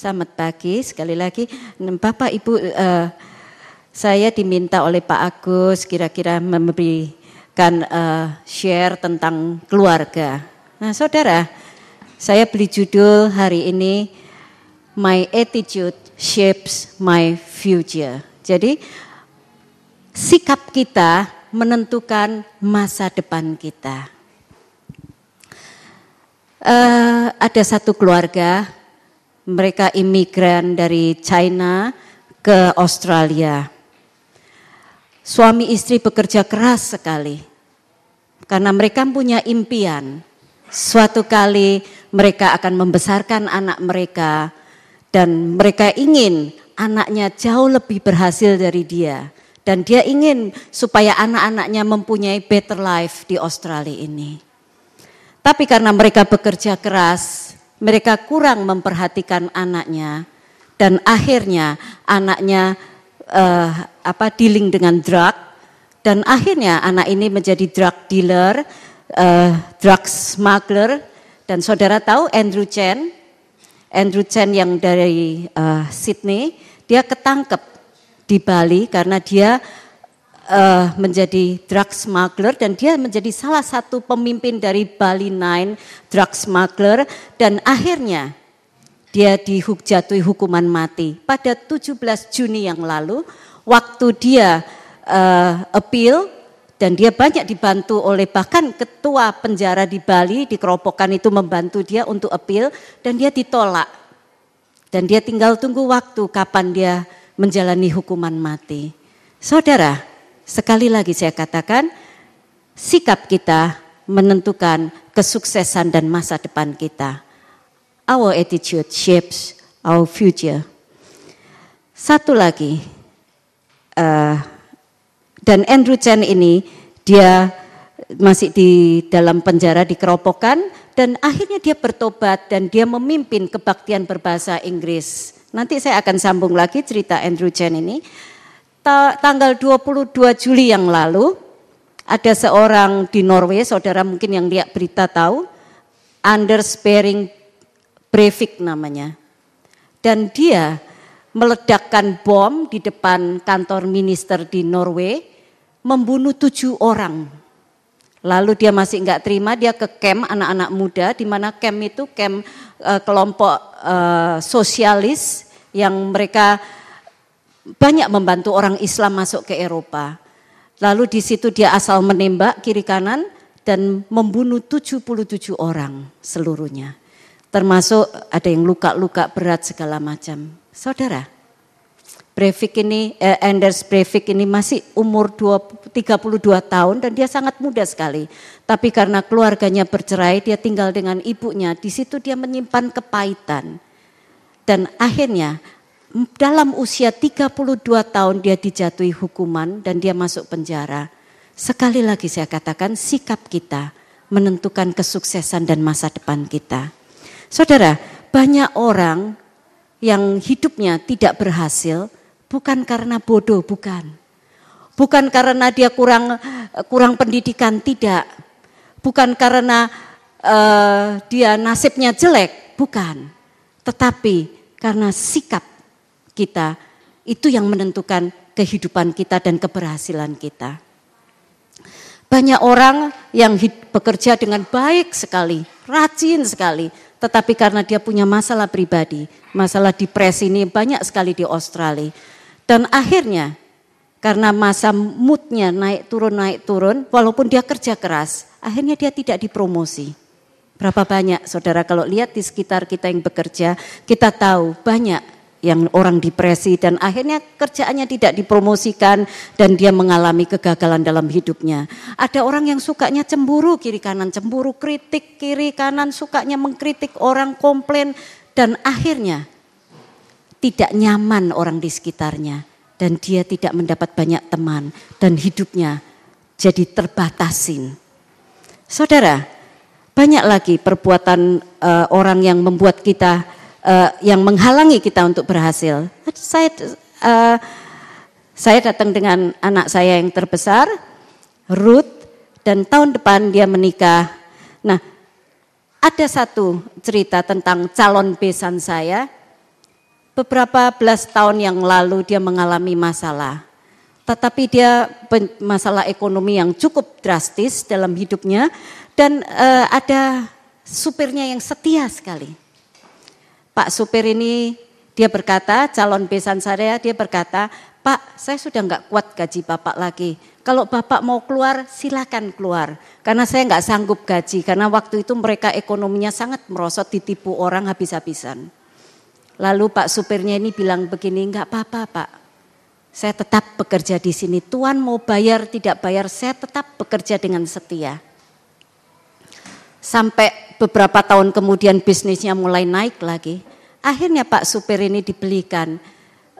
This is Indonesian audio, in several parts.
Selamat pagi sekali lagi. Bapak Ibu, uh, saya diminta oleh Pak Agus kira-kira memberikan uh, share tentang keluarga. Nah saudara, saya beli judul hari ini My Attitude Shapes My Future. Jadi sikap kita menentukan masa depan kita. Uh, ada satu keluarga mereka imigran dari China ke Australia. Suami istri bekerja keras sekali karena mereka punya impian. Suatu kali mereka akan membesarkan anak mereka dan mereka ingin anaknya jauh lebih berhasil dari dia dan dia ingin supaya anak-anaknya mempunyai better life di Australia ini. Tapi karena mereka bekerja keras, mereka kurang memperhatikan anaknya dan akhirnya anaknya uh, apa dealing dengan drug dan akhirnya anak ini menjadi drug dealer, uh, drug smuggler. Dan saudara tahu Andrew Chen, Andrew Chen yang dari uh, Sydney, dia ketangkep di Bali karena dia uh, menjadi drug smuggler dan dia menjadi salah satu pemimpin dari Bali Nine drug smuggler dan akhirnya dia dihujatui hukuman mati pada 17 Juni yang lalu waktu dia uh, appeal dan dia banyak dibantu oleh bahkan ketua penjara di Bali di keropokan itu membantu dia untuk appeal dan dia ditolak dan dia tinggal tunggu waktu kapan dia menjalani hukuman mati. Saudara, Sekali lagi saya katakan, sikap kita menentukan kesuksesan dan masa depan kita. Our attitude shapes our future. Satu lagi, uh, dan Andrew Chen ini dia masih di dalam penjara di keropokan dan akhirnya dia bertobat dan dia memimpin kebaktian berbahasa Inggris. Nanti saya akan sambung lagi cerita Andrew Chen ini ta tanggal 22 Juli yang lalu ada seorang di Norway, saudara mungkin yang lihat berita tahu, Anders Bering Breivik namanya. Dan dia meledakkan bom di depan kantor minister di Norway, membunuh tujuh orang. Lalu dia masih enggak terima, dia ke camp anak-anak muda, di mana camp itu camp uh, kelompok uh, sosialis yang mereka banyak membantu orang Islam masuk ke Eropa. Lalu di situ dia asal menembak kiri kanan dan membunuh 77 orang seluruhnya. Termasuk ada yang luka-luka berat segala macam. Saudara, Breivik ini, eh, Anders Breivik ini masih umur 20, 32 tahun dan dia sangat muda sekali. Tapi karena keluarganya bercerai, dia tinggal dengan ibunya. Di situ dia menyimpan kepahitan. Dan akhirnya dalam usia 32 tahun dia dijatuhi hukuman dan dia masuk penjara. Sekali lagi saya katakan sikap kita menentukan kesuksesan dan masa depan kita. Saudara, banyak orang yang hidupnya tidak berhasil bukan karena bodoh, bukan. Bukan karena dia kurang kurang pendidikan, tidak. Bukan karena uh, dia nasibnya jelek, bukan. Tetapi karena sikap kita, itu yang menentukan kehidupan kita dan keberhasilan kita. Banyak orang yang bekerja dengan baik sekali, rajin sekali, tetapi karena dia punya masalah pribadi, masalah depresi ini banyak sekali di Australia. Dan akhirnya karena masa moodnya naik turun naik turun, walaupun dia kerja keras, akhirnya dia tidak dipromosi. Berapa banyak saudara kalau lihat di sekitar kita yang bekerja, kita tahu banyak yang orang depresi dan akhirnya kerjaannya tidak dipromosikan dan dia mengalami kegagalan dalam hidupnya. Ada orang yang sukanya cemburu kiri kanan, cemburu kritik kiri kanan, sukanya mengkritik orang, komplain dan akhirnya tidak nyaman orang di sekitarnya dan dia tidak mendapat banyak teman dan hidupnya jadi terbatasin. Saudara, banyak lagi perbuatan uh, orang yang membuat kita uh, yang menghalangi kita untuk berhasil. Saya uh, saya datang dengan anak saya yang terbesar, Ruth, dan tahun depan dia menikah. Nah, ada satu cerita tentang calon besan saya. beberapa belas tahun yang lalu dia mengalami masalah. Tetapi dia masalah ekonomi yang cukup drastis dalam hidupnya dan uh, ada supirnya yang setia sekali. Pak supir ini dia berkata, calon besan saya dia berkata, Pak saya sudah nggak kuat gaji Bapak lagi. Kalau Bapak mau keluar silakan keluar. Karena saya nggak sanggup gaji. Karena waktu itu mereka ekonominya sangat merosot ditipu orang habis-habisan. Lalu Pak supirnya ini bilang begini, nggak apa-apa Pak. Saya tetap bekerja di sini. Tuhan mau bayar tidak bayar, saya tetap bekerja dengan setia. Sampai beberapa tahun kemudian bisnisnya mulai naik lagi. Akhirnya Pak supir ini dibelikan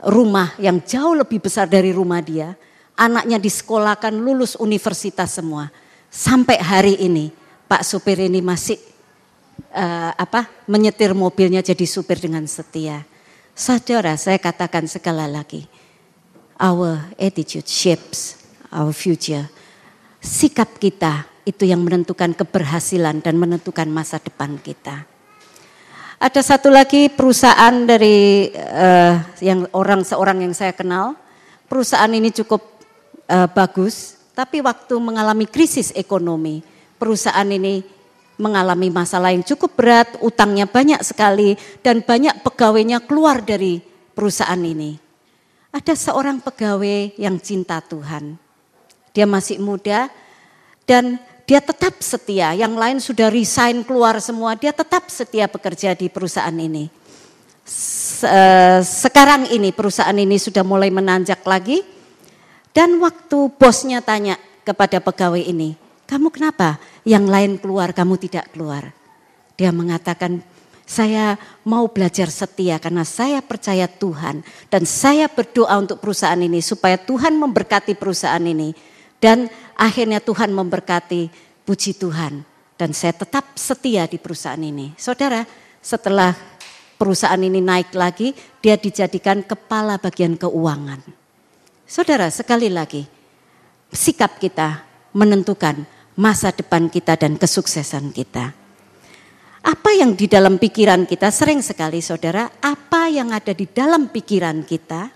rumah yang jauh lebih besar dari rumah dia. Anaknya disekolahkan lulus universitas semua. Sampai hari ini Pak supir ini masih uh, apa menyetir mobilnya jadi supir dengan setia. Saudara, saya katakan sekali lagi, our attitude shapes our future. Sikap kita itu yang menentukan keberhasilan dan menentukan masa depan kita. Ada satu lagi perusahaan dari uh, yang orang seorang yang saya kenal. Perusahaan ini cukup uh, bagus, tapi waktu mengalami krisis ekonomi, perusahaan ini mengalami masalah yang cukup berat, utangnya banyak sekali dan banyak pegawainya keluar dari perusahaan ini. Ada seorang pegawai yang cinta Tuhan. Dia masih muda dan dia tetap setia, yang lain sudah resign keluar semua, dia tetap setia bekerja di perusahaan ini. Eh, sekarang ini perusahaan ini sudah mulai menanjak lagi. Dan waktu bosnya tanya kepada pegawai ini, kamu kenapa? Yang lain keluar, kamu tidak keluar? Dia mengatakan, saya mau belajar setia karena saya percaya Tuhan. Dan saya berdoa untuk perusahaan ini supaya Tuhan memberkati perusahaan ini dan akhirnya Tuhan memberkati, puji Tuhan. Dan saya tetap setia di perusahaan ini. Saudara, setelah perusahaan ini naik lagi, dia dijadikan kepala bagian keuangan. Saudara, sekali lagi, sikap kita menentukan masa depan kita dan kesuksesan kita. Apa yang di dalam pikiran kita sering sekali saudara, apa yang ada di dalam pikiran kita,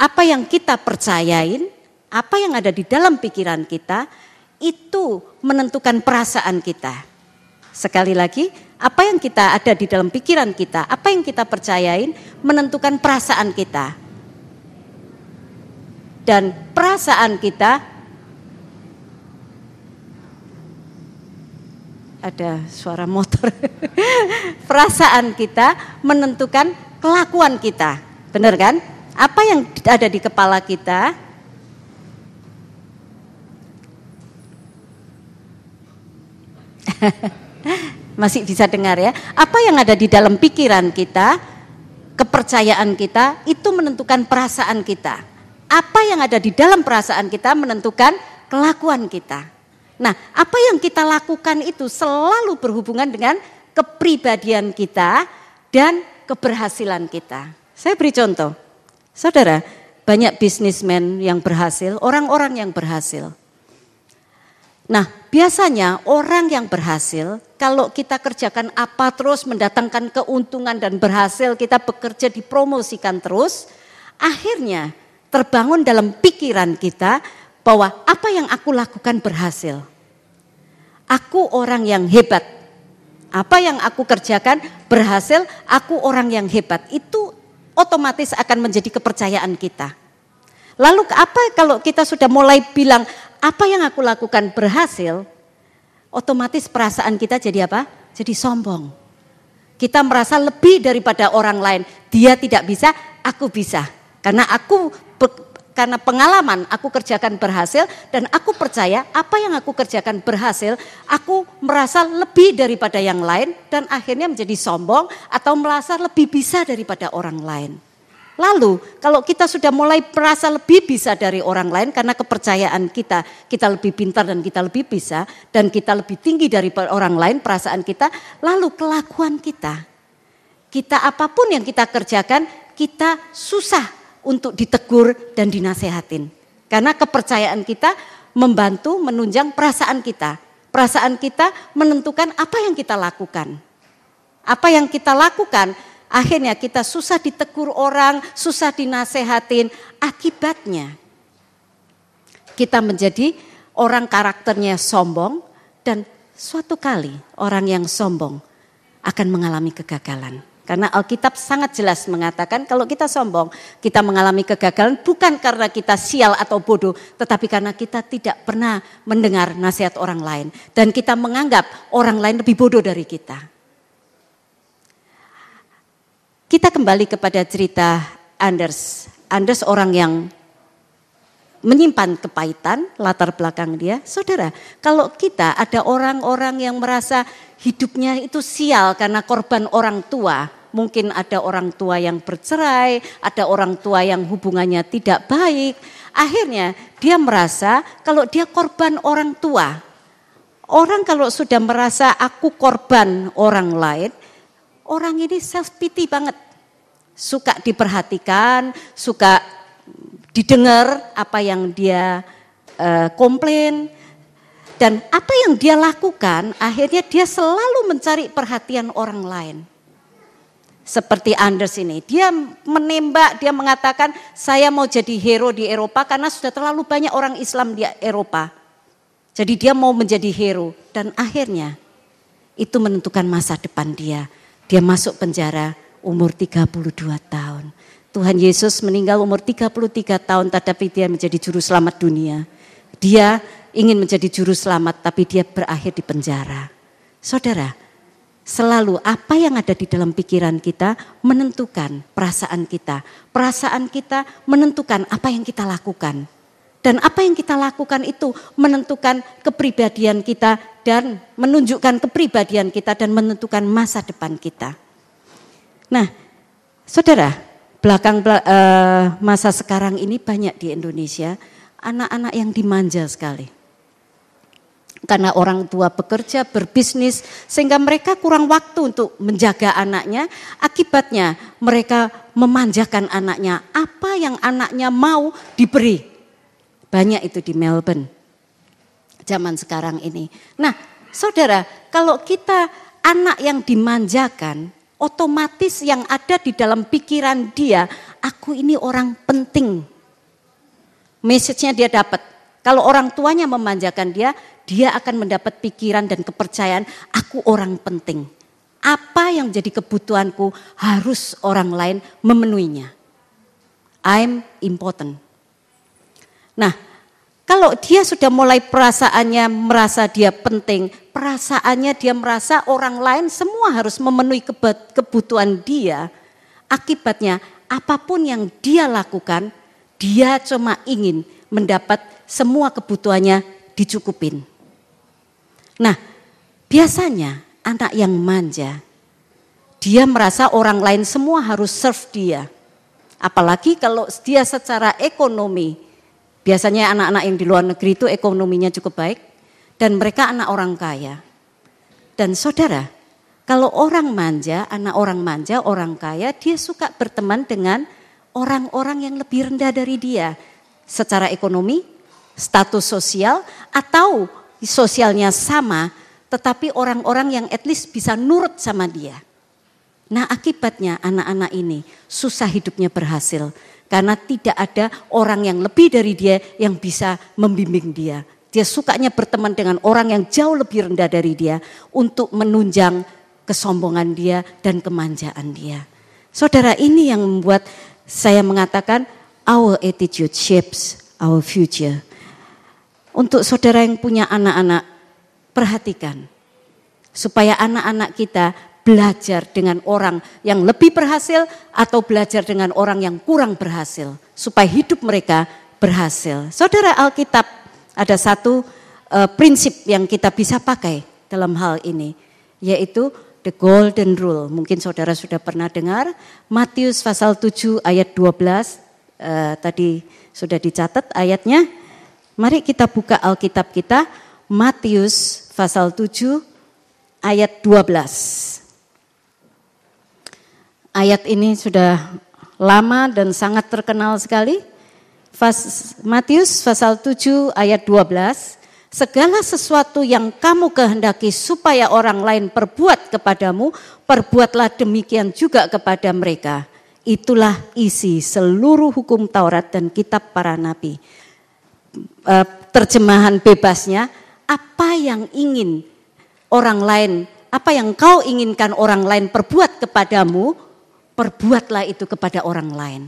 apa yang kita percayain, apa yang ada di dalam pikiran kita itu menentukan perasaan kita. Sekali lagi, apa yang kita ada di dalam pikiran kita, apa yang kita percayain menentukan perasaan kita. Dan perasaan kita ada suara motor. perasaan kita menentukan kelakuan kita. Benar kan? Apa yang ada di kepala kita Masih bisa dengar ya. Apa yang ada di dalam pikiran kita, kepercayaan kita, itu menentukan perasaan kita. Apa yang ada di dalam perasaan kita menentukan kelakuan kita. Nah, apa yang kita lakukan itu selalu berhubungan dengan kepribadian kita dan keberhasilan kita. Saya beri contoh. Saudara, banyak bisnismen yang berhasil, orang-orang yang berhasil. Nah, biasanya orang yang berhasil, kalau kita kerjakan apa terus mendatangkan keuntungan dan berhasil, kita bekerja dipromosikan terus, akhirnya terbangun dalam pikiran kita bahwa apa yang aku lakukan berhasil. Aku orang yang hebat. Apa yang aku kerjakan berhasil, aku orang yang hebat. Itu otomatis akan menjadi kepercayaan kita. Lalu apa kalau kita sudah mulai bilang apa yang aku lakukan berhasil, otomatis perasaan kita jadi apa? Jadi sombong. Kita merasa lebih daripada orang lain. Dia tidak bisa, aku bisa. Karena aku karena pengalaman aku kerjakan berhasil dan aku percaya apa yang aku kerjakan berhasil, aku merasa lebih daripada yang lain dan akhirnya menjadi sombong atau merasa lebih bisa daripada orang lain. Lalu kalau kita sudah mulai merasa lebih bisa dari orang lain karena kepercayaan kita, kita lebih pintar dan kita lebih bisa dan kita lebih tinggi dari orang lain perasaan kita, lalu kelakuan kita. Kita apa pun yang kita kerjakan, kita susah untuk ditegur dan dinasehatin. Karena kepercayaan kita membantu menunjang perasaan kita. Perasaan kita menentukan apa yang kita lakukan. Apa yang kita lakukan akhirnya kita susah ditegur orang, susah dinasehatin, akibatnya kita menjadi orang karakternya sombong dan suatu kali orang yang sombong akan mengalami kegagalan. Karena Alkitab sangat jelas mengatakan kalau kita sombong, kita mengalami kegagalan bukan karena kita sial atau bodoh, tetapi karena kita tidak pernah mendengar nasihat orang lain. Dan kita menganggap orang lain lebih bodoh dari kita. Kita kembali kepada cerita Anders. Anders orang yang menyimpan kepahitan latar belakang dia. Saudara, kalau kita ada orang-orang yang merasa hidupnya itu sial karena korban orang tua, mungkin ada orang tua yang bercerai, ada orang tua yang hubungannya tidak baik. Akhirnya dia merasa kalau dia korban orang tua. Orang kalau sudah merasa aku korban orang lain, orang ini self pity banget. Suka diperhatikan, suka didengar apa yang dia uh, komplain, dan apa yang dia lakukan akhirnya dia selalu mencari perhatian orang lain seperti Anders ini. Dia menembak, dia mengatakan saya mau jadi hero di Eropa karena sudah terlalu banyak orang Islam di Eropa. Jadi dia mau menjadi hero dan akhirnya itu menentukan masa depan dia. Dia masuk penjara umur 32 tahun. Tuhan Yesus meninggal umur 33 tahun tetapi dia menjadi juru selamat dunia. Dia ingin menjadi juru selamat tapi dia berakhir di penjara. Saudara, Selalu apa yang ada di dalam pikiran kita menentukan perasaan kita. Perasaan kita menentukan apa yang kita lakukan. Dan apa yang kita lakukan itu menentukan kepribadian kita dan menunjukkan kepribadian kita dan menentukan masa depan kita. Nah, saudara, belakang uh, masa sekarang ini banyak di Indonesia anak-anak yang dimanja sekali karena orang tua bekerja, berbisnis, sehingga mereka kurang waktu untuk menjaga anaknya. Akibatnya mereka memanjakan anaknya. Apa yang anaknya mau diberi. Banyak itu di Melbourne. Zaman sekarang ini. Nah saudara, kalau kita anak yang dimanjakan, otomatis yang ada di dalam pikiran dia, aku ini orang penting. Message-nya dia dapat. Kalau orang tuanya memanjakan dia, dia akan mendapat pikiran dan kepercayaan, aku orang penting. Apa yang jadi kebutuhanku harus orang lain memenuhinya. I'm important. Nah, kalau dia sudah mulai perasaannya merasa dia penting, perasaannya dia merasa orang lain semua harus memenuhi kebutuhan dia, akibatnya apa pun yang dia lakukan, dia cuma ingin mendapat semua kebutuhannya dicukupin. Nah, biasanya anak yang manja, dia merasa orang lain semua harus serve dia. Apalagi kalau dia secara ekonomi, biasanya anak-anak yang di luar negeri itu ekonominya cukup baik, dan mereka anak orang kaya. Dan saudara, kalau orang manja, anak orang manja, orang kaya, dia suka berteman dengan orang-orang yang lebih rendah dari dia. Secara ekonomi, status sosial, atau sosialnya sama, tetapi orang-orang yang at least bisa nurut sama dia. Nah akibatnya anak-anak ini susah hidupnya berhasil. Karena tidak ada orang yang lebih dari dia yang bisa membimbing dia. Dia sukanya berteman dengan orang yang jauh lebih rendah dari dia untuk menunjang kesombongan dia dan kemanjaan dia. Saudara ini yang membuat saya mengatakan our attitude shapes our future. Untuk saudara yang punya anak-anak, perhatikan. Supaya anak-anak kita belajar dengan orang yang lebih berhasil atau belajar dengan orang yang kurang berhasil. Supaya hidup mereka berhasil. Saudara Alkitab ada satu uh, prinsip yang kita bisa pakai dalam hal ini. Yaitu the golden rule. Mungkin saudara sudah pernah dengar. Matius pasal 7 ayat 12. Uh, eh, tadi sudah dicatat ayatnya. Mari kita buka Alkitab kita, Matius pasal 7 ayat 12. Ayat ini sudah lama dan sangat terkenal sekali. Matius pasal 7 ayat 12. segala sesuatu yang kamu kehendaki supaya orang lain perbuat kepadamu, perbuatlah demikian juga kepada mereka. Itulah isi seluruh hukum Taurat dan kitab para nabi. E, terjemahan bebasnya, apa yang ingin orang lain, apa yang kau inginkan orang lain perbuat kepadamu, perbuatlah itu kepada orang lain.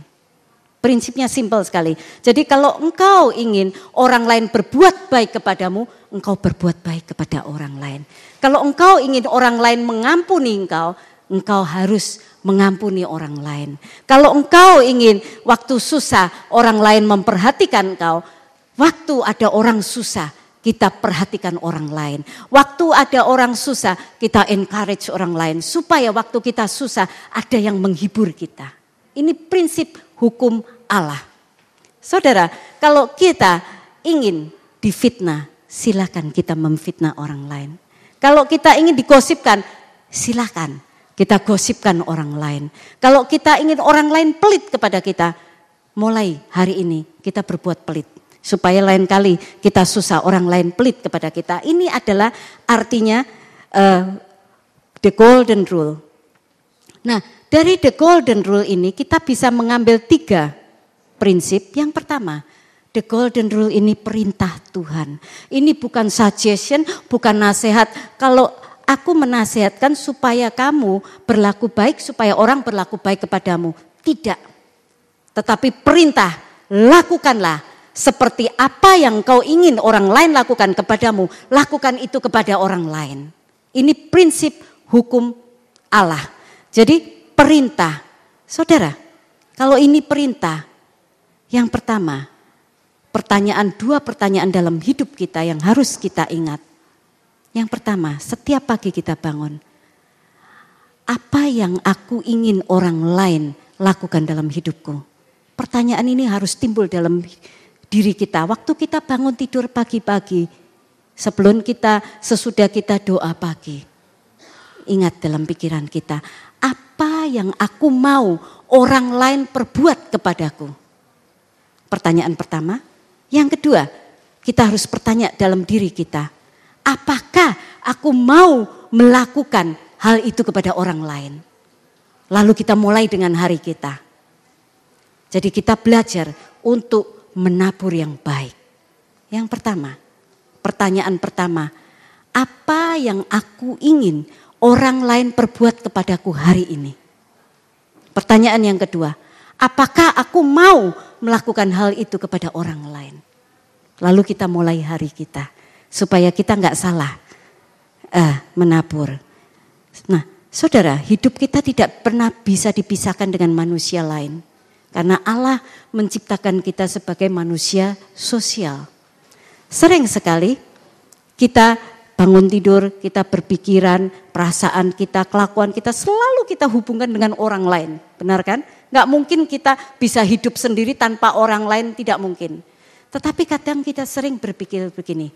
Prinsipnya simpel sekali. Jadi kalau engkau ingin orang lain berbuat baik kepadamu, engkau berbuat baik kepada orang lain. Kalau engkau ingin orang lain mengampuni engkau, engkau harus mengampuni orang lain. Kalau engkau ingin waktu susah orang lain memperhatikan engkau, waktu ada orang susah kita perhatikan orang lain. Waktu ada orang susah kita encourage orang lain supaya waktu kita susah ada yang menghibur kita. Ini prinsip hukum Allah. Saudara, kalau kita ingin difitnah, silakan kita memfitnah orang lain. Kalau kita ingin digosipkan, silakan kita gosipkan orang lain. Kalau kita ingin orang lain pelit kepada kita, mulai hari ini kita berbuat pelit. Supaya lain kali kita susah orang lain pelit kepada kita. Ini adalah artinya uh, the golden rule. Nah dari the golden rule ini kita bisa mengambil tiga prinsip. Yang pertama, the golden rule ini perintah Tuhan. Ini bukan suggestion, bukan nasihat. Kalau aku menasehatkan supaya kamu berlaku baik, supaya orang berlaku baik kepadamu. Tidak. Tetapi perintah, lakukanlah seperti apa yang kau ingin orang lain lakukan kepadamu, lakukan itu kepada orang lain. Ini prinsip hukum Allah. Jadi perintah. Saudara, kalau ini perintah, yang pertama, pertanyaan dua pertanyaan dalam hidup kita yang harus kita ingat. Yang pertama, setiap pagi kita bangun, apa yang aku ingin orang lain lakukan dalam hidupku? Pertanyaan ini harus timbul dalam diri kita. Waktu kita bangun tidur pagi-pagi, sebelum kita, sesudah kita doa pagi. Ingat dalam pikiran kita, apa yang aku mau orang lain perbuat kepadaku? Pertanyaan pertama. Yang kedua, kita harus bertanya dalam diri kita, apakah aku mau melakukan hal itu kepada orang lain? Lalu kita mulai dengan hari kita. Jadi kita belajar untuk menabur yang baik. Yang pertama, pertanyaan pertama, apa yang aku ingin orang lain perbuat kepadaku hari ini? Pertanyaan yang kedua, apakah aku mau melakukan hal itu kepada orang lain? Lalu kita mulai hari kita supaya kita nggak salah uh, menabur. Nah, saudara, hidup kita tidak pernah bisa dipisahkan dengan manusia lain. Karena Allah menciptakan kita sebagai manusia sosial. Sering sekali kita bangun tidur, kita berpikiran, perasaan kita, kelakuan kita selalu kita hubungkan dengan orang lain. Benar kan? Mungkin kita bisa hidup sendiri tanpa orang lain, tidak mungkin. Tetapi kadang kita sering berpikir begini,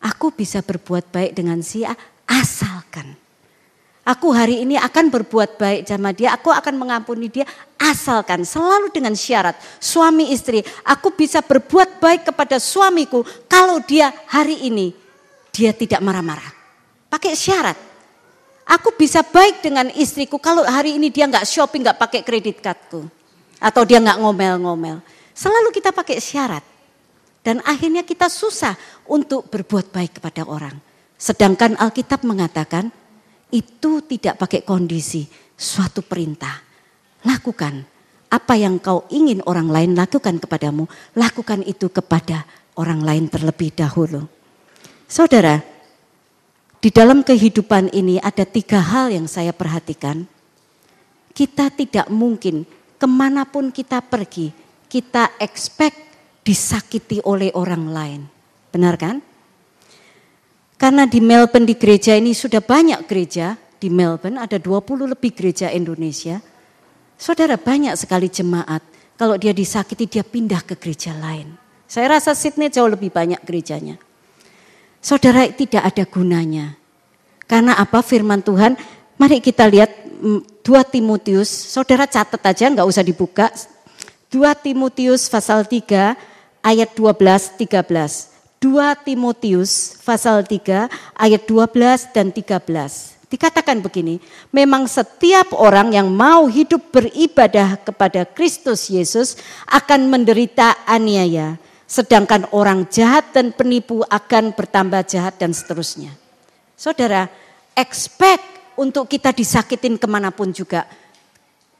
aku bisa berbuat baik dengan si A, asalkan. Aku hari ini akan berbuat baik sama dia, aku akan mengampuni dia, asalkan selalu dengan syarat. Suami istri, aku bisa berbuat baik kepada suamiku kalau dia hari ini dia tidak marah-marah. Pakai syarat. Aku bisa baik dengan istriku kalau hari ini dia nggak shopping, nggak pakai kredit cardku. Atau dia nggak ngomel-ngomel. Selalu kita pakai syarat. Dan akhirnya kita susah untuk berbuat baik kepada orang. Sedangkan Alkitab mengatakan itu tidak pakai kondisi, suatu perintah. Lakukan apa yang kau ingin orang lain lakukan kepadamu, lakukan itu kepada orang lain terlebih dahulu. Saudara, di dalam kehidupan ini ada tiga hal yang saya perhatikan. Kita tidak mungkin ke mana pun kita pergi, kita expect disakiti oleh orang lain. Benar kan? Karena di Melbourne di gereja ini sudah banyak gereja, di Melbourne ada 20 lebih gereja Indonesia. Saudara banyak sekali jemaat, kalau dia disakiti dia pindah ke gereja lain. Saya rasa Sydney jauh lebih banyak gerejanya. Saudara tidak ada gunanya. Karena apa firman Tuhan? Mari kita lihat 2 mm, Timotius, saudara catat aja nggak usah dibuka. 2 Timotius pasal 3 ayat 12 13. 2 Timotius pasal 3 ayat 12 dan 13. Dikatakan begini, memang setiap orang yang mau hidup beribadah kepada Kristus Yesus akan menderita aniaya. Sedangkan orang jahat dan penipu akan bertambah jahat dan seterusnya. Saudara, expect untuk kita disakitin ke mana pun juga.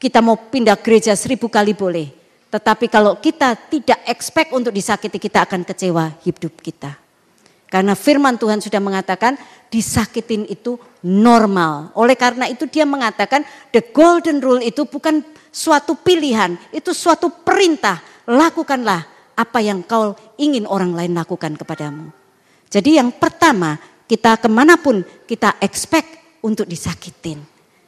Kita mau pindah gereja seribu kali boleh. Tetapi kalau kita tidak expect untuk disakiti, kita akan kecewa hidup kita. Karena firman Tuhan sudah mengatakan disakitin itu normal. Oleh karena itu dia mengatakan the golden rule itu bukan suatu pilihan, itu suatu perintah. Lakukanlah apa yang kau ingin orang lain lakukan kepadamu. Jadi yang pertama kita ke mana pun kita expect untuk disakitin.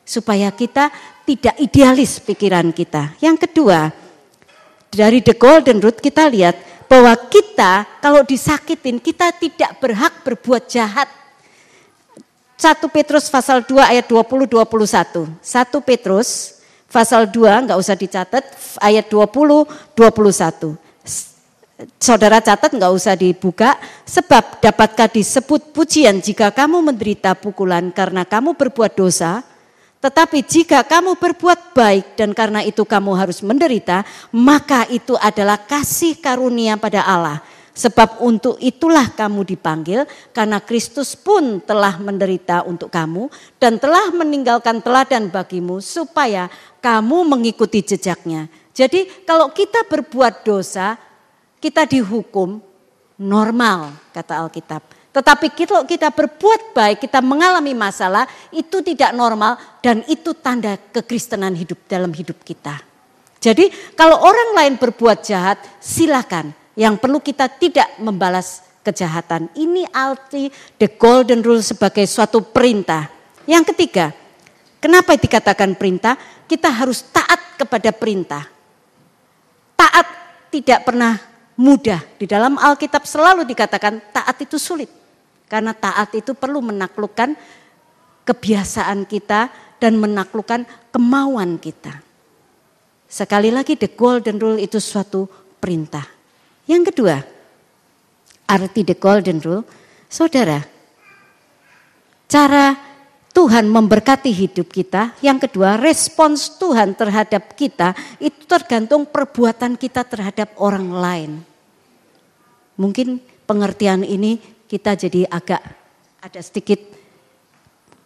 Supaya kita tidak idealis pikiran kita. Yang kedua dari the golden rule kita lihat bahwa kita kalau disakitin kita tidak berhak berbuat jahat. 1 Petrus pasal 2 ayat 20 21. 1 Petrus pasal 2 enggak usah dicatat ayat 20 21. Saudara catat enggak usah dibuka sebab dapatkah disebut pujian jika kamu menderita pukulan karena kamu berbuat dosa tetapi jika kamu berbuat baik dan karena itu kamu harus menderita, maka itu adalah kasih karunia pada Allah. Sebab untuk itulah kamu dipanggil karena Kristus pun telah menderita untuk kamu dan telah meninggalkan teladan bagimu supaya kamu mengikuti jejaknya. Jadi kalau kita berbuat dosa, kita dihukum normal kata Alkitab. Tetapi kalau kita berbuat baik, kita mengalami masalah, itu tidak normal dan itu tanda kekristenan hidup dalam hidup kita. Jadi kalau orang lain berbuat jahat, silakan. Yang perlu kita tidak membalas kejahatan. Ini arti the golden rule sebagai suatu perintah. Yang ketiga, kenapa dikatakan perintah? Kita harus taat kepada perintah. Taat tidak pernah mudah. Di dalam Alkitab selalu dikatakan taat itu sulit. Karena taat itu perlu menaklukkan kebiasaan kita dan menaklukkan kemauan kita. Sekali lagi the golden rule itu suatu perintah. Yang kedua, arti the golden rule, saudara, cara Tuhan memberkati hidup kita. Yang kedua, respons Tuhan terhadap kita itu tergantung perbuatan kita terhadap orang lain. Mungkin pengertian ini kita jadi agak ada sedikit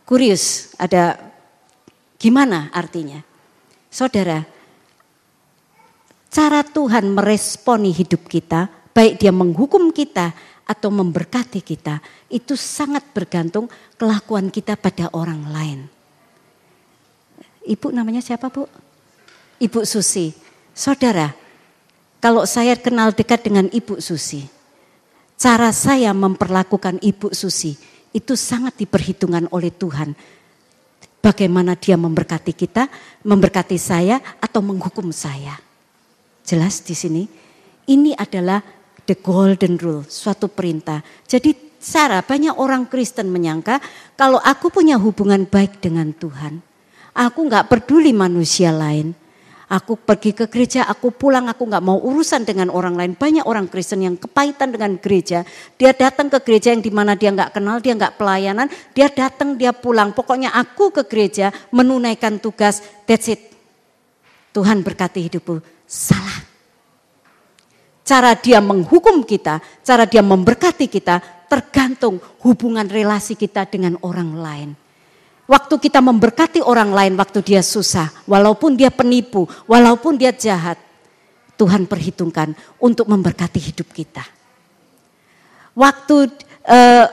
kurius, ada gimana artinya. Saudara, cara Tuhan meresponi hidup kita, baik dia menghukum kita atau memberkati kita, itu sangat bergantung kelakuan kita pada orang lain. Ibu namanya siapa bu? Ibu Susi. Saudara, kalau saya kenal dekat dengan Ibu Susi, cara saya memperlakukan Ibu Susi itu sangat diperhitungkan oleh Tuhan. Bagaimana dia memberkati kita, memberkati saya atau menghukum saya. Jelas di sini. Ini adalah the golden rule, suatu perintah. Jadi Sarah banyak orang Kristen menyangka kalau aku punya hubungan baik dengan Tuhan, aku nggak peduli manusia lain. Aku pergi ke gereja, aku pulang, aku nggak mau urusan dengan orang lain. Banyak orang Kristen yang kepahitan dengan gereja. Dia datang ke gereja yang di mana dia nggak kenal, dia nggak pelayanan. Dia datang, dia pulang. Pokoknya aku ke gereja menunaikan tugas. That's it. Tuhan berkati hidupku. Salah. Cara dia menghukum kita, cara dia memberkati kita, tergantung hubungan relasi kita dengan orang lain. Waktu kita memberkati orang lain waktu dia susah, walaupun dia penipu, walaupun dia jahat, Tuhan perhitungkan untuk memberkati hidup kita. Waktu uh,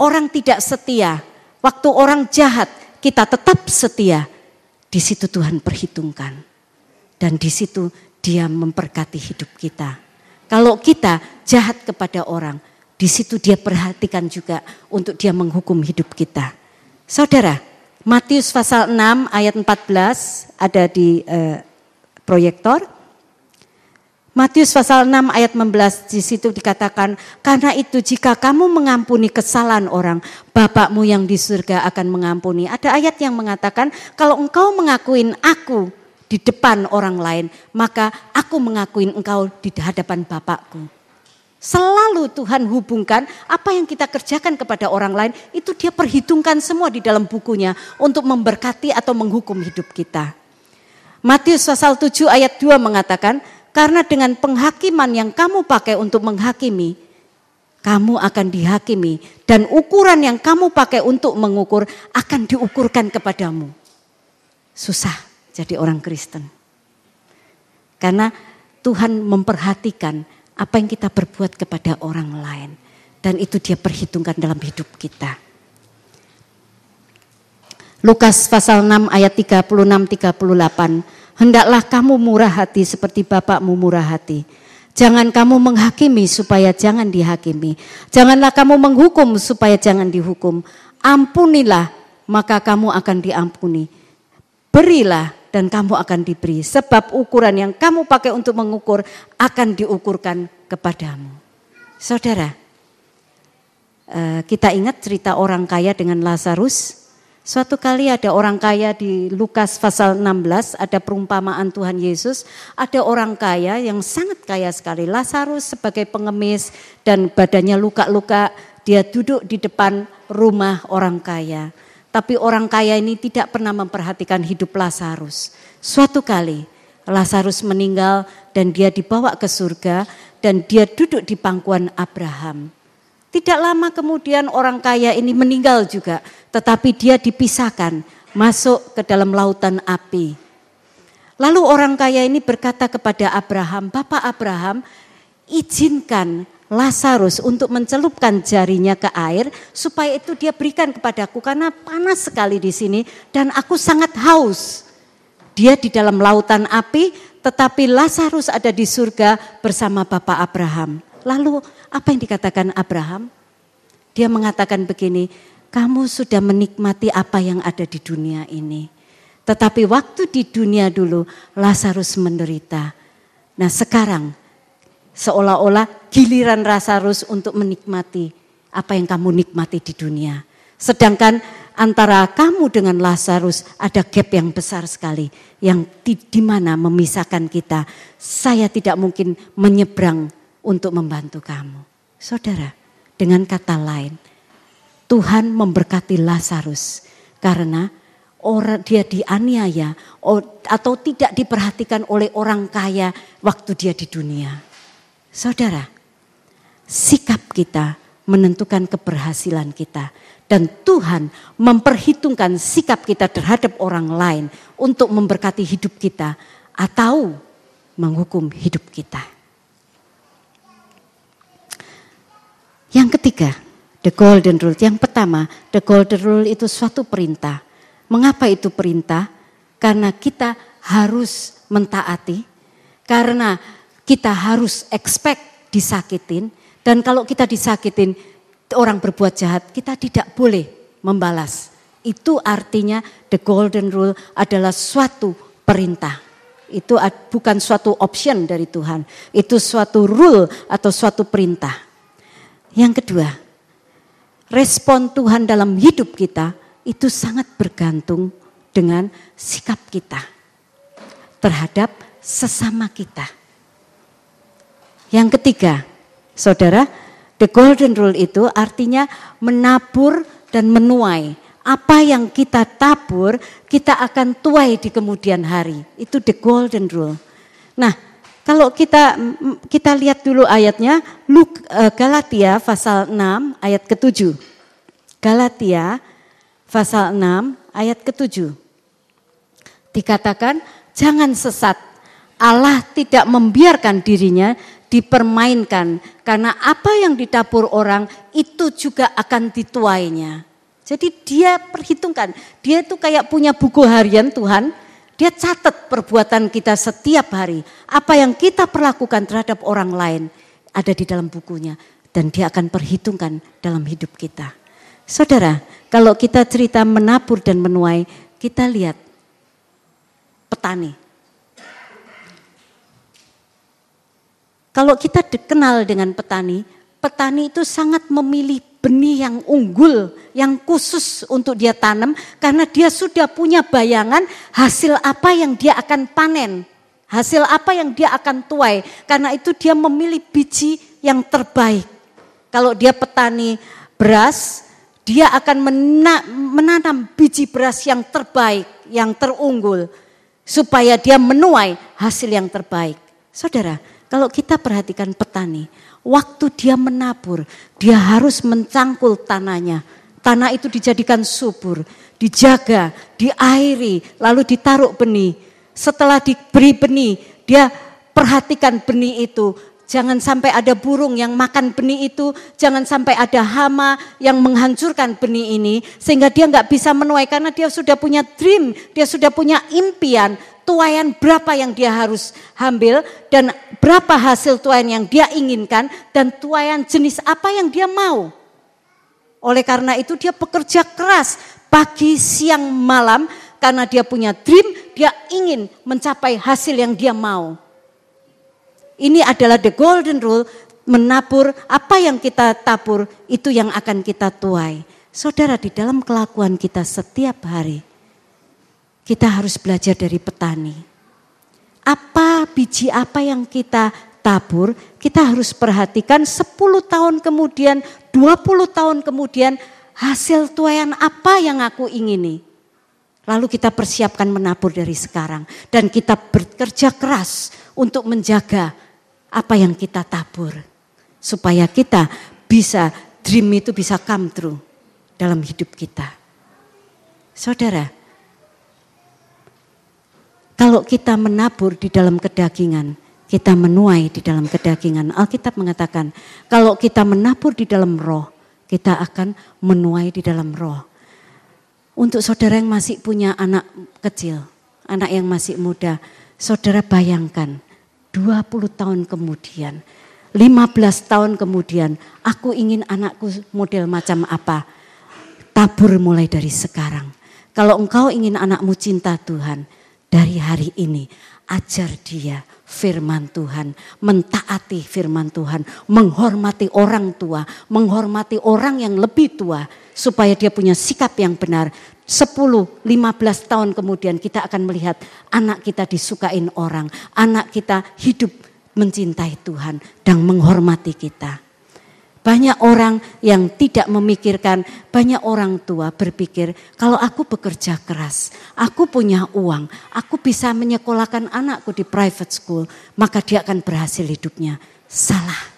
orang tidak setia, waktu orang jahat, kita tetap setia. Di situ Tuhan perhitungkan. Dan di situ dia memberkati hidup kita. Kalau kita jahat kepada orang, di situ dia perhatikan juga untuk dia menghukum hidup kita. Saudara, Matius pasal 6 ayat 14 ada di eh, proyektor. Matius pasal 6 ayat 16 di situ dikatakan, karena itu jika kamu mengampuni kesalahan orang, Bapakmu yang di surga akan mengampuni. Ada ayat yang mengatakan, kalau engkau mengakuin aku di depan orang lain, maka aku mengakuin engkau di hadapan Bapakku. Selalu Tuhan hubungkan apa yang kita kerjakan kepada orang lain itu dia perhitungkan semua di dalam bukunya untuk memberkati atau menghukum hidup kita. Matius pasal 7 ayat 2 mengatakan, karena dengan penghakiman yang kamu pakai untuk menghakimi, kamu akan dihakimi dan ukuran yang kamu pakai untuk mengukur akan diukurkan kepadamu. Susah jadi orang Kristen. Karena Tuhan memperhatikan apa yang kita berbuat kepada orang lain. Dan itu dia perhitungkan dalam hidup kita. Lukas pasal 6 ayat 36-38. Hendaklah kamu murah hati seperti Bapakmu murah hati. Jangan kamu menghakimi supaya jangan dihakimi. Janganlah kamu menghukum supaya jangan dihukum. Ampunilah maka kamu akan diampuni. Berilah dan kamu akan diberi. Sebab ukuran yang kamu pakai untuk mengukur akan diukurkan kepadamu. Saudara, eh, kita ingat cerita orang kaya dengan Lazarus. Suatu kali ada orang kaya di Lukas pasal 16, ada perumpamaan Tuhan Yesus. Ada orang kaya yang sangat kaya sekali. Lazarus sebagai pengemis dan badannya luka-luka. Dia duduk di depan rumah orang kaya. Tapi orang kaya ini tidak pernah memperhatikan hidup Lazarus. Suatu kali Lazarus meninggal dan dia dibawa ke surga dan dia duduk di pangkuan Abraham. Tidak lama kemudian orang kaya ini meninggal juga, tetapi dia dipisahkan masuk ke dalam lautan api. Lalu orang kaya ini berkata kepada Abraham, "Bapak Abraham, izinkan Lazarus untuk mencelupkan jarinya ke air supaya itu dia berikan kepadaku karena panas sekali di sini dan aku sangat haus. Dia di dalam lautan api tetapi Lazarus ada di surga bersama Bapak Abraham. Lalu apa yang dikatakan Abraham? Dia mengatakan begini, kamu sudah menikmati apa yang ada di dunia ini. Tetapi waktu di dunia dulu Lazarus menderita. Nah sekarang Seolah-olah giliran Lazarus untuk menikmati apa yang kamu nikmati di dunia. Sedangkan antara kamu dengan Lazarus ada gap yang besar sekali yang di, di mana memisahkan kita. Saya tidak mungkin menyeberang untuk membantu kamu. Saudara, dengan kata lain, Tuhan memberkati Lazarus karena orang dia dianiaya atau tidak diperhatikan oleh orang kaya waktu dia di dunia. Saudara, sikap kita menentukan keberhasilan kita. Dan Tuhan memperhitungkan sikap kita terhadap orang lain untuk memberkati hidup kita atau menghukum hidup kita. Yang ketiga, the golden rule. Yang pertama, the golden rule itu suatu perintah. Mengapa itu perintah? Karena kita harus mentaati. Karena kita harus expect disakitin dan kalau kita disakitin orang berbuat jahat, kita tidak boleh membalas. Itu artinya the golden rule adalah suatu perintah. Itu bukan suatu option dari Tuhan. Itu suatu rule atau suatu perintah. Yang kedua, respon Tuhan dalam hidup kita itu sangat bergantung dengan sikap kita terhadap sesama kita. Yang ketiga, saudara, the golden rule itu artinya menabur dan menuai. Apa yang kita tabur, kita akan tuai di kemudian hari. Itu the golden rule. Nah, kalau kita kita lihat dulu ayatnya, Luk, eh, Galatia pasal 6 ayat ke-7. Galatia pasal 6 ayat ke-7. Dikatakan, jangan sesat. Allah tidak membiarkan dirinya dipermainkan karena apa yang ditabur orang itu juga akan dituainya. Jadi dia perhitungkan, dia itu kayak punya buku harian Tuhan, dia catat perbuatan kita setiap hari. Apa yang kita perlakukan terhadap orang lain ada di dalam bukunya dan dia akan perhitungkan dalam hidup kita. Saudara, kalau kita cerita menabur dan menuai, kita lihat petani. Kalau kita dikenal dengan petani, petani itu sangat memilih benih yang unggul, yang khusus untuk dia tanam karena dia sudah punya bayangan hasil apa yang dia akan panen, hasil apa yang dia akan tuai. Karena itu dia memilih biji yang terbaik. Kalau dia petani beras, dia akan menanam biji beras yang terbaik, yang terunggul, supaya dia menuai hasil yang terbaik. Saudara, kalau kita perhatikan petani, waktu dia menabur, dia harus mencangkul tanahnya. Tanah itu dijadikan subur, dijaga, diairi, lalu ditaruh benih. Setelah diberi benih, dia perhatikan benih itu. Jangan sampai ada burung yang makan benih itu, jangan sampai ada hama yang menghancurkan benih ini, sehingga dia nggak bisa menuai karena dia sudah punya dream, dia sudah punya impian, tuayan berapa yang dia harus ambil dan berapa hasil tuayan yang dia inginkan dan tuayan jenis apa yang dia mau. Oleh karena itu dia bekerja keras pagi, siang, malam karena dia punya dream, dia ingin mencapai hasil yang dia mau. Ini adalah the golden rule, menabur apa yang kita tabur itu yang akan kita tuai. Saudara di dalam kelakuan kita setiap hari, kita harus belajar dari petani. Apa biji apa yang kita tabur, kita harus perhatikan 10 tahun kemudian, 20 tahun kemudian hasil tuayan apa yang aku ingini. Lalu kita persiapkan menabur dari sekarang dan kita bekerja keras untuk menjaga apa yang kita tabur supaya kita bisa dream itu bisa come true dalam hidup kita. Saudara, kalau kita menabur di dalam kedagingan, kita menuai di dalam kedagingan. Alkitab mengatakan, kalau kita menabur di dalam roh, kita akan menuai di dalam roh. Untuk saudara yang masih punya anak kecil, anak yang masih muda, saudara bayangkan 20 tahun kemudian, 15 tahun kemudian, aku ingin anakku model macam apa? Tabur mulai dari sekarang. Kalau engkau ingin anakmu cinta Tuhan, dari hari ini ajar dia firman Tuhan, mentaati firman Tuhan, menghormati orang tua, menghormati orang yang lebih tua supaya dia punya sikap yang benar. 10, 15 tahun kemudian kita akan melihat anak kita disukain orang, anak kita hidup mencintai Tuhan dan menghormati kita. Banyak orang yang tidak memikirkan, banyak orang tua berpikir kalau aku bekerja keras, aku punya uang, aku bisa menyekolahkan anakku di private school, maka dia akan berhasil hidupnya. Salah.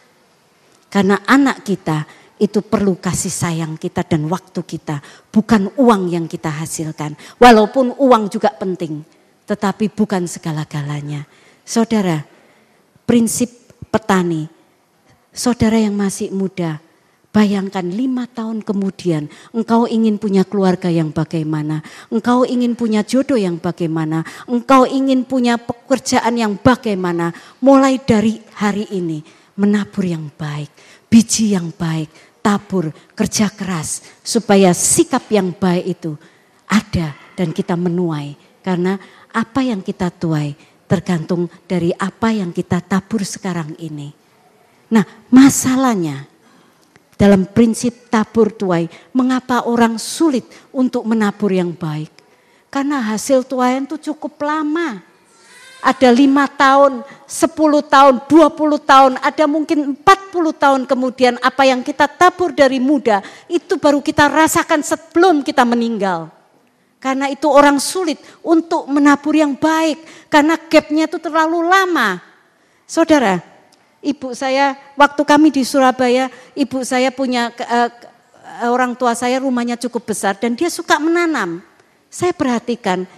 Karena anak kita itu perlu kasih sayang kita dan waktu kita, bukan uang yang kita hasilkan. Walaupun uang juga penting, tetapi bukan segala-galanya. Saudara, prinsip petani Saudara yang masih muda, bayangkan lima tahun kemudian engkau ingin punya keluarga yang bagaimana, engkau ingin punya jodoh yang bagaimana, engkau ingin punya pekerjaan yang bagaimana. Mulai dari hari ini menabur yang baik, biji yang baik, tabur, kerja keras supaya sikap yang baik itu ada dan kita menuai. Karena apa yang kita tuai tergantung dari apa yang kita tabur sekarang ini. Nah masalahnya dalam prinsip tabur tuai, mengapa orang sulit untuk menabur yang baik? Karena hasil tuayan itu cukup lama. Ada lima tahun, sepuluh tahun, dua puluh tahun, ada mungkin empat puluh tahun kemudian apa yang kita tabur dari muda, itu baru kita rasakan sebelum kita meninggal. Karena itu orang sulit untuk menabur yang baik, karena gapnya itu terlalu lama. Saudara, ibu saya waktu kami di Surabaya, ibu saya punya uh, orang tua saya rumahnya cukup besar dan dia suka menanam. Saya perhatikan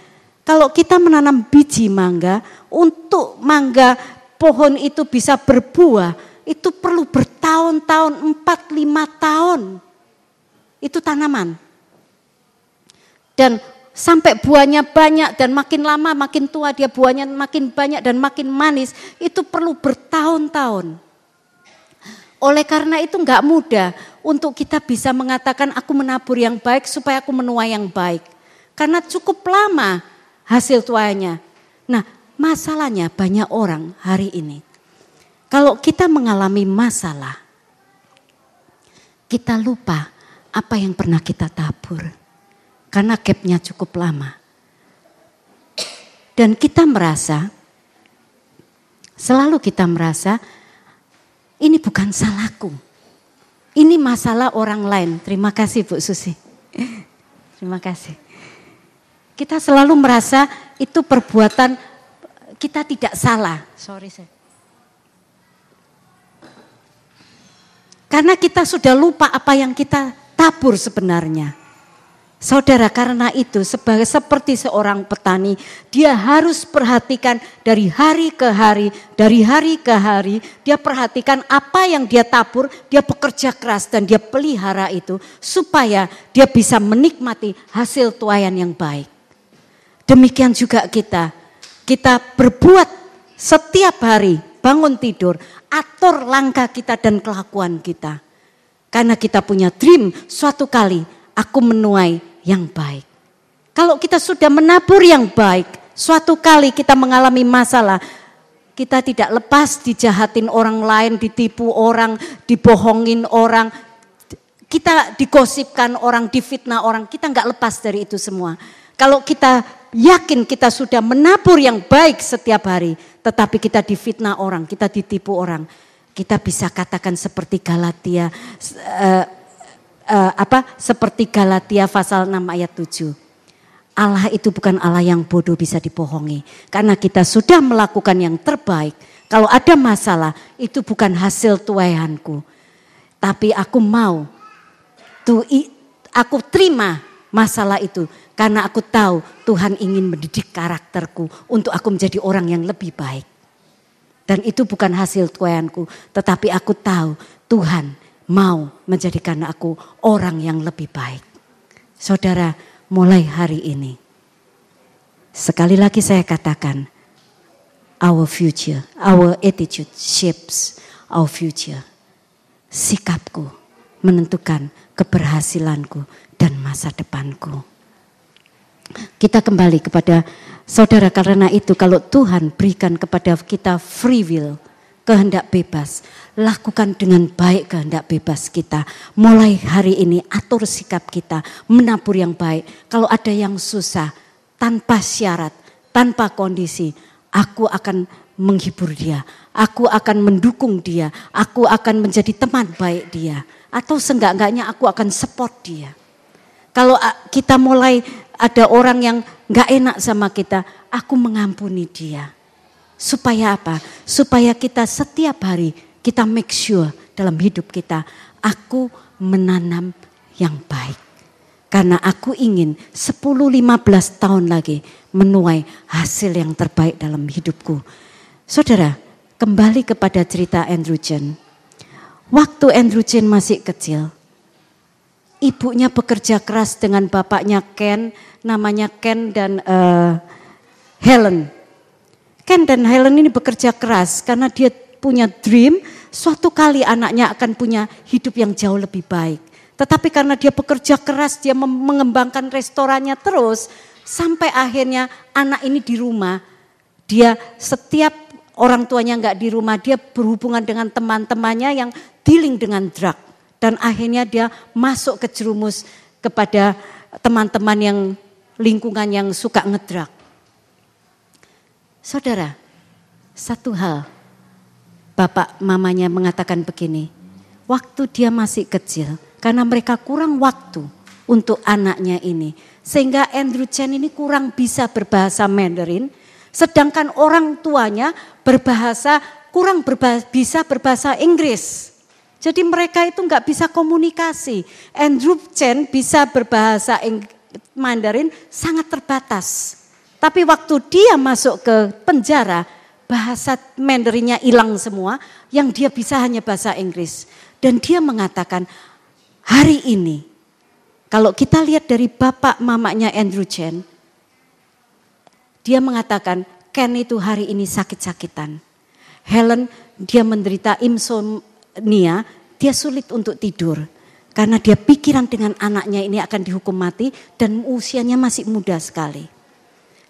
kalau kita menanam biji mangga untuk mangga pohon itu bisa berbuah itu perlu bertahun-tahun, empat lima tahun. Itu tanaman. Dan sampai buahnya banyak dan makin lama makin tua dia buahnya makin banyak dan makin manis itu perlu bertahun-tahun. Oleh karena itu nggak mudah untuk kita bisa mengatakan aku menabur yang baik supaya aku menuai yang baik. Karena cukup lama hasil tuanya. Nah masalahnya banyak orang hari ini. Kalau kita mengalami masalah, kita lupa apa yang pernah kita tabur karena gapnya cukup lama. Dan kita merasa, selalu kita merasa ini bukan salahku. Ini masalah orang lain. Terima kasih Bu Susi. Terima kasih. Kita selalu merasa itu perbuatan kita tidak salah. Sorry saya. Karena kita sudah lupa apa yang kita tabur sebenarnya. Saudara, karena itu sebagai seperti seorang petani, dia harus perhatikan dari hari ke hari, dari hari ke hari, dia perhatikan apa yang dia tabur, dia bekerja keras dan dia pelihara itu supaya dia bisa menikmati hasil tuayan yang baik. Demikian juga kita, kita berbuat setiap hari, bangun tidur, atur langkah kita dan kelakuan kita. Karena kita punya dream suatu kali aku menuai yang baik. Kalau kita sudah menabur yang baik, suatu kali kita mengalami masalah, kita tidak lepas dijahatin orang lain, ditipu orang, dibohongin orang, kita digosipkan orang, difitnah orang, kita nggak lepas dari itu semua. Kalau kita yakin kita sudah menabur yang baik setiap hari, tetapi kita difitnah orang, kita ditipu orang, kita bisa katakan seperti Galatia uh, uh, apa seperti Galatia pasal 6 ayat 7. Allah itu bukan Allah yang bodoh bisa dibohongi. Karena kita sudah melakukan yang terbaik. Kalau ada masalah itu bukan hasil tuayanku. Tapi aku mau tu, aku terima masalah itu karena aku tahu Tuhan ingin mendidik karakterku untuk aku menjadi orang yang lebih baik. Dan itu bukan hasil tuayanku, tetapi aku tahu Tuhan mau menjadikan aku orang yang lebih baik. Saudara, mulai hari ini. Sekali lagi saya katakan, our future, our attitude shapes our future. Sikapku menentukan keberhasilanku dan masa depanku. Kita kembali kepada saudara karena itu kalau Tuhan berikan kepada kita free will, kehendak bebas. Lakukan dengan baik kehendak bebas kita. Mulai hari ini atur sikap kita, menabur yang baik. Kalau ada yang susah, tanpa syarat, tanpa kondisi, aku akan menghibur dia. Aku akan mendukung dia. Aku akan menjadi teman baik dia. Atau seenggak-enggaknya aku akan support dia. Kalau kita mulai ada orang yang gak enak sama kita, aku mengampuni dia Supaya apa? Supaya kita setiap hari kita make sure dalam hidup kita, aku menanam yang baik. Karena aku ingin 10-15 tahun lagi menuai hasil yang terbaik dalam hidupku. Saudara, kembali kepada cerita Andrew Chen. Waktu Andrew Chen masih kecil, ibunya bekerja keras dengan bapaknya Ken, namanya Ken dan uh, Helen. Ken dan Helen ini bekerja keras karena dia punya dream suatu kali anaknya akan punya hidup yang jauh lebih baik. Tetapi karena dia bekerja keras, dia mengembangkan restorannya terus sampai akhirnya anak ini di rumah. Dia setiap orang tuanya nggak di rumah, dia berhubungan dengan teman-temannya yang dealing dengan drug. Dan akhirnya dia masuk ke jerumus kepada teman-teman yang lingkungan yang suka ngedrak. Saudara, satu hal, bapak mamanya mengatakan begini, waktu dia masih kecil, karena mereka kurang waktu untuk anaknya ini, sehingga Andrew Chen ini kurang bisa berbahasa Mandarin, sedangkan orang tuanya berbahasa kurang berbahasa, bisa berbahasa Inggris. Jadi mereka itu nggak bisa komunikasi. Andrew Chen bisa berbahasa Mandarin sangat terbatas. Tapi waktu dia masuk ke penjara, bahasa Mandarinnya hilang semua, yang dia bisa hanya bahasa Inggris. Dan dia mengatakan, hari ini, kalau kita lihat dari bapak mamanya Andrew Chen, dia mengatakan, Ken itu hari ini sakit-sakitan. Helen, dia menderita insomnia, dia sulit untuk tidur. Karena dia pikiran dengan anaknya ini akan dihukum mati dan usianya masih muda sekali.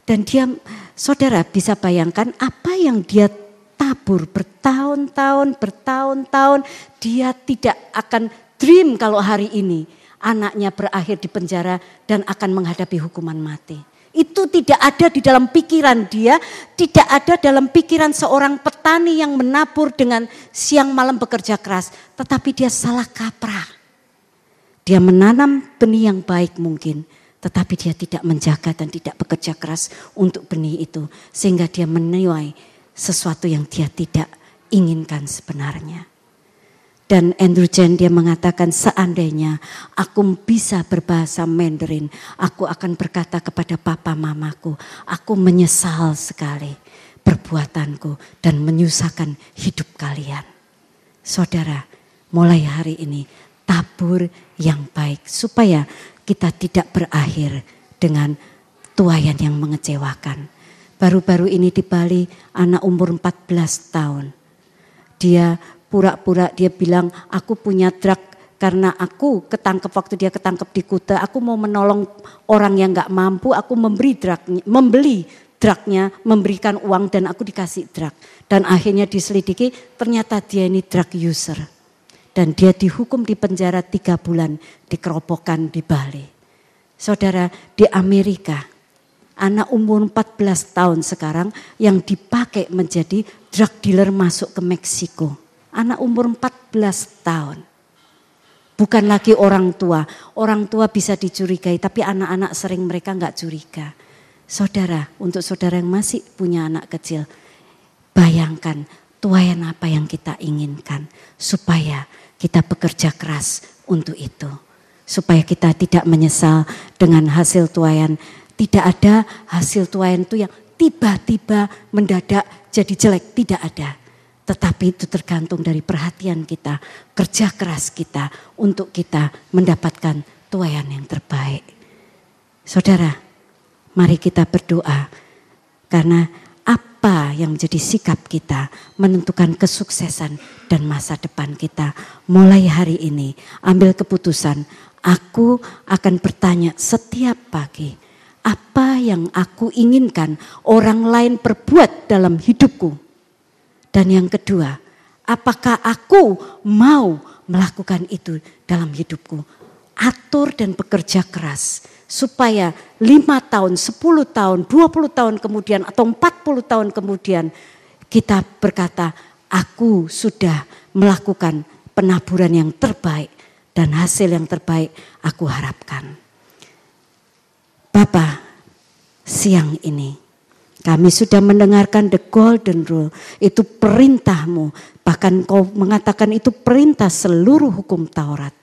Dan dia, saudara bisa bayangkan apa yang dia tabur bertahun-tahun, bertahun-tahun. Dia tidak akan dream kalau hari ini anaknya berakhir di penjara dan akan menghadapi hukuman mati. Itu tidak ada di dalam pikiran dia, tidak ada dalam pikiran seorang petani yang menabur dengan siang malam bekerja keras. Tetapi dia salah kaprah. Dia menanam benih yang baik mungkin, tetapi dia tidak menjaga dan tidak bekerja keras untuk benih itu. Sehingga dia menuai sesuatu yang dia tidak inginkan sebenarnya. Dan Andrew Chen dia mengatakan seandainya aku bisa berbahasa Mandarin, aku akan berkata kepada papa mamaku, aku menyesal sekali perbuatanku dan menyusahkan hidup kalian. Saudara, mulai hari ini tabur yang baik supaya kita tidak berakhir dengan tuayan yang mengecewakan. Baru-baru ini di Bali anak umur 14 tahun. Dia pura-pura dia bilang aku punya drug karena aku ketangkep waktu dia ketangkep di Kuta, aku mau menolong orang yang nggak mampu, aku memberi drugnya, membeli drugnya, memberikan uang dan aku dikasih drug. Dan akhirnya diselidiki ternyata dia ini drug user. Dan dia dihukum di penjara tiga bulan di keropokan di Bali. Saudara di Amerika, anak umur 14 tahun sekarang yang dipakai menjadi drug dealer masuk ke Meksiko anak umur 14 tahun. Bukan lagi orang tua. Orang tua bisa dicurigai, tapi anak-anak sering mereka nggak curiga. Saudara, untuk saudara yang masih punya anak kecil, bayangkan tuayan apa yang kita inginkan supaya kita bekerja keras untuk itu. Supaya kita tidak menyesal dengan hasil tuayan. Tidak ada hasil tuayan itu yang tiba-tiba mendadak jadi jelek, tidak ada tetapi itu tergantung dari perhatian kita, kerja keras kita untuk kita mendapatkan tuayan yang terbaik. Saudara, mari kita berdoa karena apa yang menjadi sikap kita menentukan kesuksesan dan masa depan kita. Mulai hari ini ambil keputusan, aku akan bertanya setiap pagi, apa yang aku inginkan orang lain perbuat dalam hidupku dan yang kedua, apakah aku mau melakukan itu dalam hidupku? Atur dan bekerja keras supaya lima tahun, sepuluh tahun, dua puluh tahun kemudian atau empat puluh tahun kemudian kita berkata, aku sudah melakukan penaburan yang terbaik dan hasil yang terbaik aku harapkan. Bapak, siang ini kami sudah mendengarkan the golden rule. Itu perintahmu. Bahkan kau mengatakan itu perintah seluruh hukum Taurat.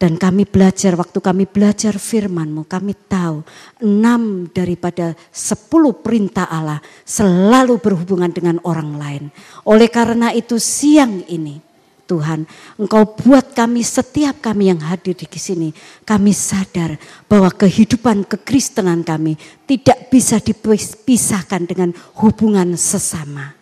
Dan kami belajar, waktu kami belajar firmanmu, kami tahu enam daripada sepuluh perintah Allah selalu berhubungan dengan orang lain. Oleh karena itu siang ini, Tuhan. Engkau buat kami setiap kami yang hadir di sini. Kami sadar bahwa kehidupan kekristenan kami tidak bisa dipisahkan dengan hubungan sesama.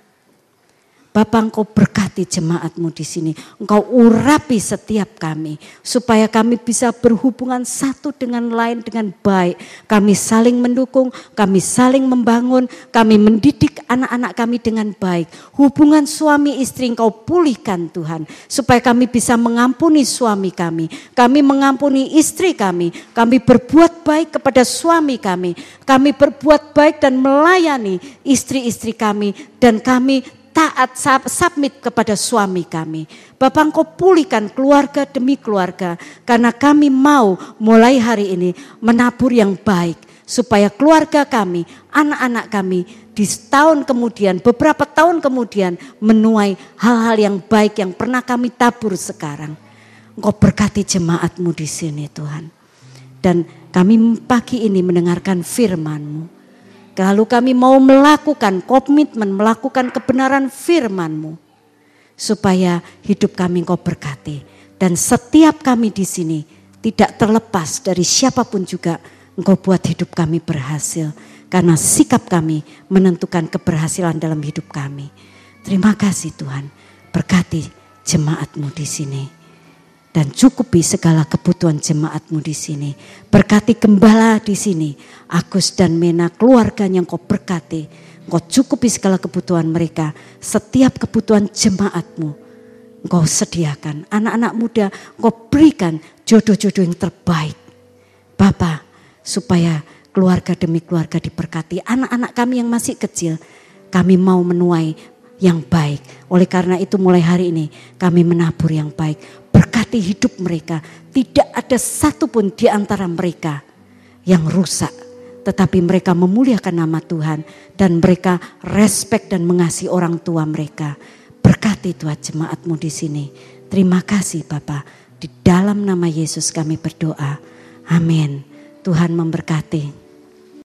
Bapak engkau berkati jemaatmu di sini. Engkau urapi setiap kami. Supaya kami bisa berhubungan satu dengan lain dengan baik. Kami saling mendukung, kami saling membangun, kami mendidik anak-anak kami dengan baik. Hubungan suami istri engkau pulihkan Tuhan. Supaya kami bisa mengampuni suami kami. Kami mengampuni istri kami. Kami berbuat baik kepada suami kami. Kami berbuat baik dan melayani istri-istri kami. Dan kami taat submit kepada suami kami. Bapak engkau pulihkan keluarga demi keluarga. Karena kami mau mulai hari ini menabur yang baik. Supaya keluarga kami, anak-anak kami di setahun kemudian, beberapa tahun kemudian menuai hal-hal yang baik yang pernah kami tabur sekarang. Engkau berkati jemaatmu di sini Tuhan. Dan kami pagi ini mendengarkan firman-Mu Lalu kami mau melakukan komitmen, melakukan kebenaran firman-Mu. Supaya hidup kami Engkau berkati. Dan setiap kami di sini tidak terlepas dari siapa pun juga Engkau buat hidup kami berhasil. Karena sikap kami menentukan keberhasilan dalam hidup kami. Terima kasih Tuhan. Berkati jemaatmu di sini dan cukupi segala kebutuhan jemaatmu di sini. Berkati gembala di sini, Agus dan Mena keluarganya kau berkati. Engkau cukupi segala kebutuhan mereka, setiap kebutuhan jemaatmu. Engkau sediakan, anak-anak muda engkau berikan jodoh-jodoh yang terbaik. Bapak, supaya keluarga demi keluarga diberkati. Anak-anak kami yang masih kecil, kami mau menuai yang baik. Oleh karena itu mulai hari ini kami menabur yang baik. Berkati hidup mereka. Tidak ada satupun di antara mereka yang rusak. Tetapi mereka memuliakan nama Tuhan. Dan mereka respect dan mengasihi orang tua mereka. Berkati Tuhan jemaatmu di sini. Terima kasih Bapak. Di dalam nama Yesus kami berdoa. Amin. Tuhan memberkati.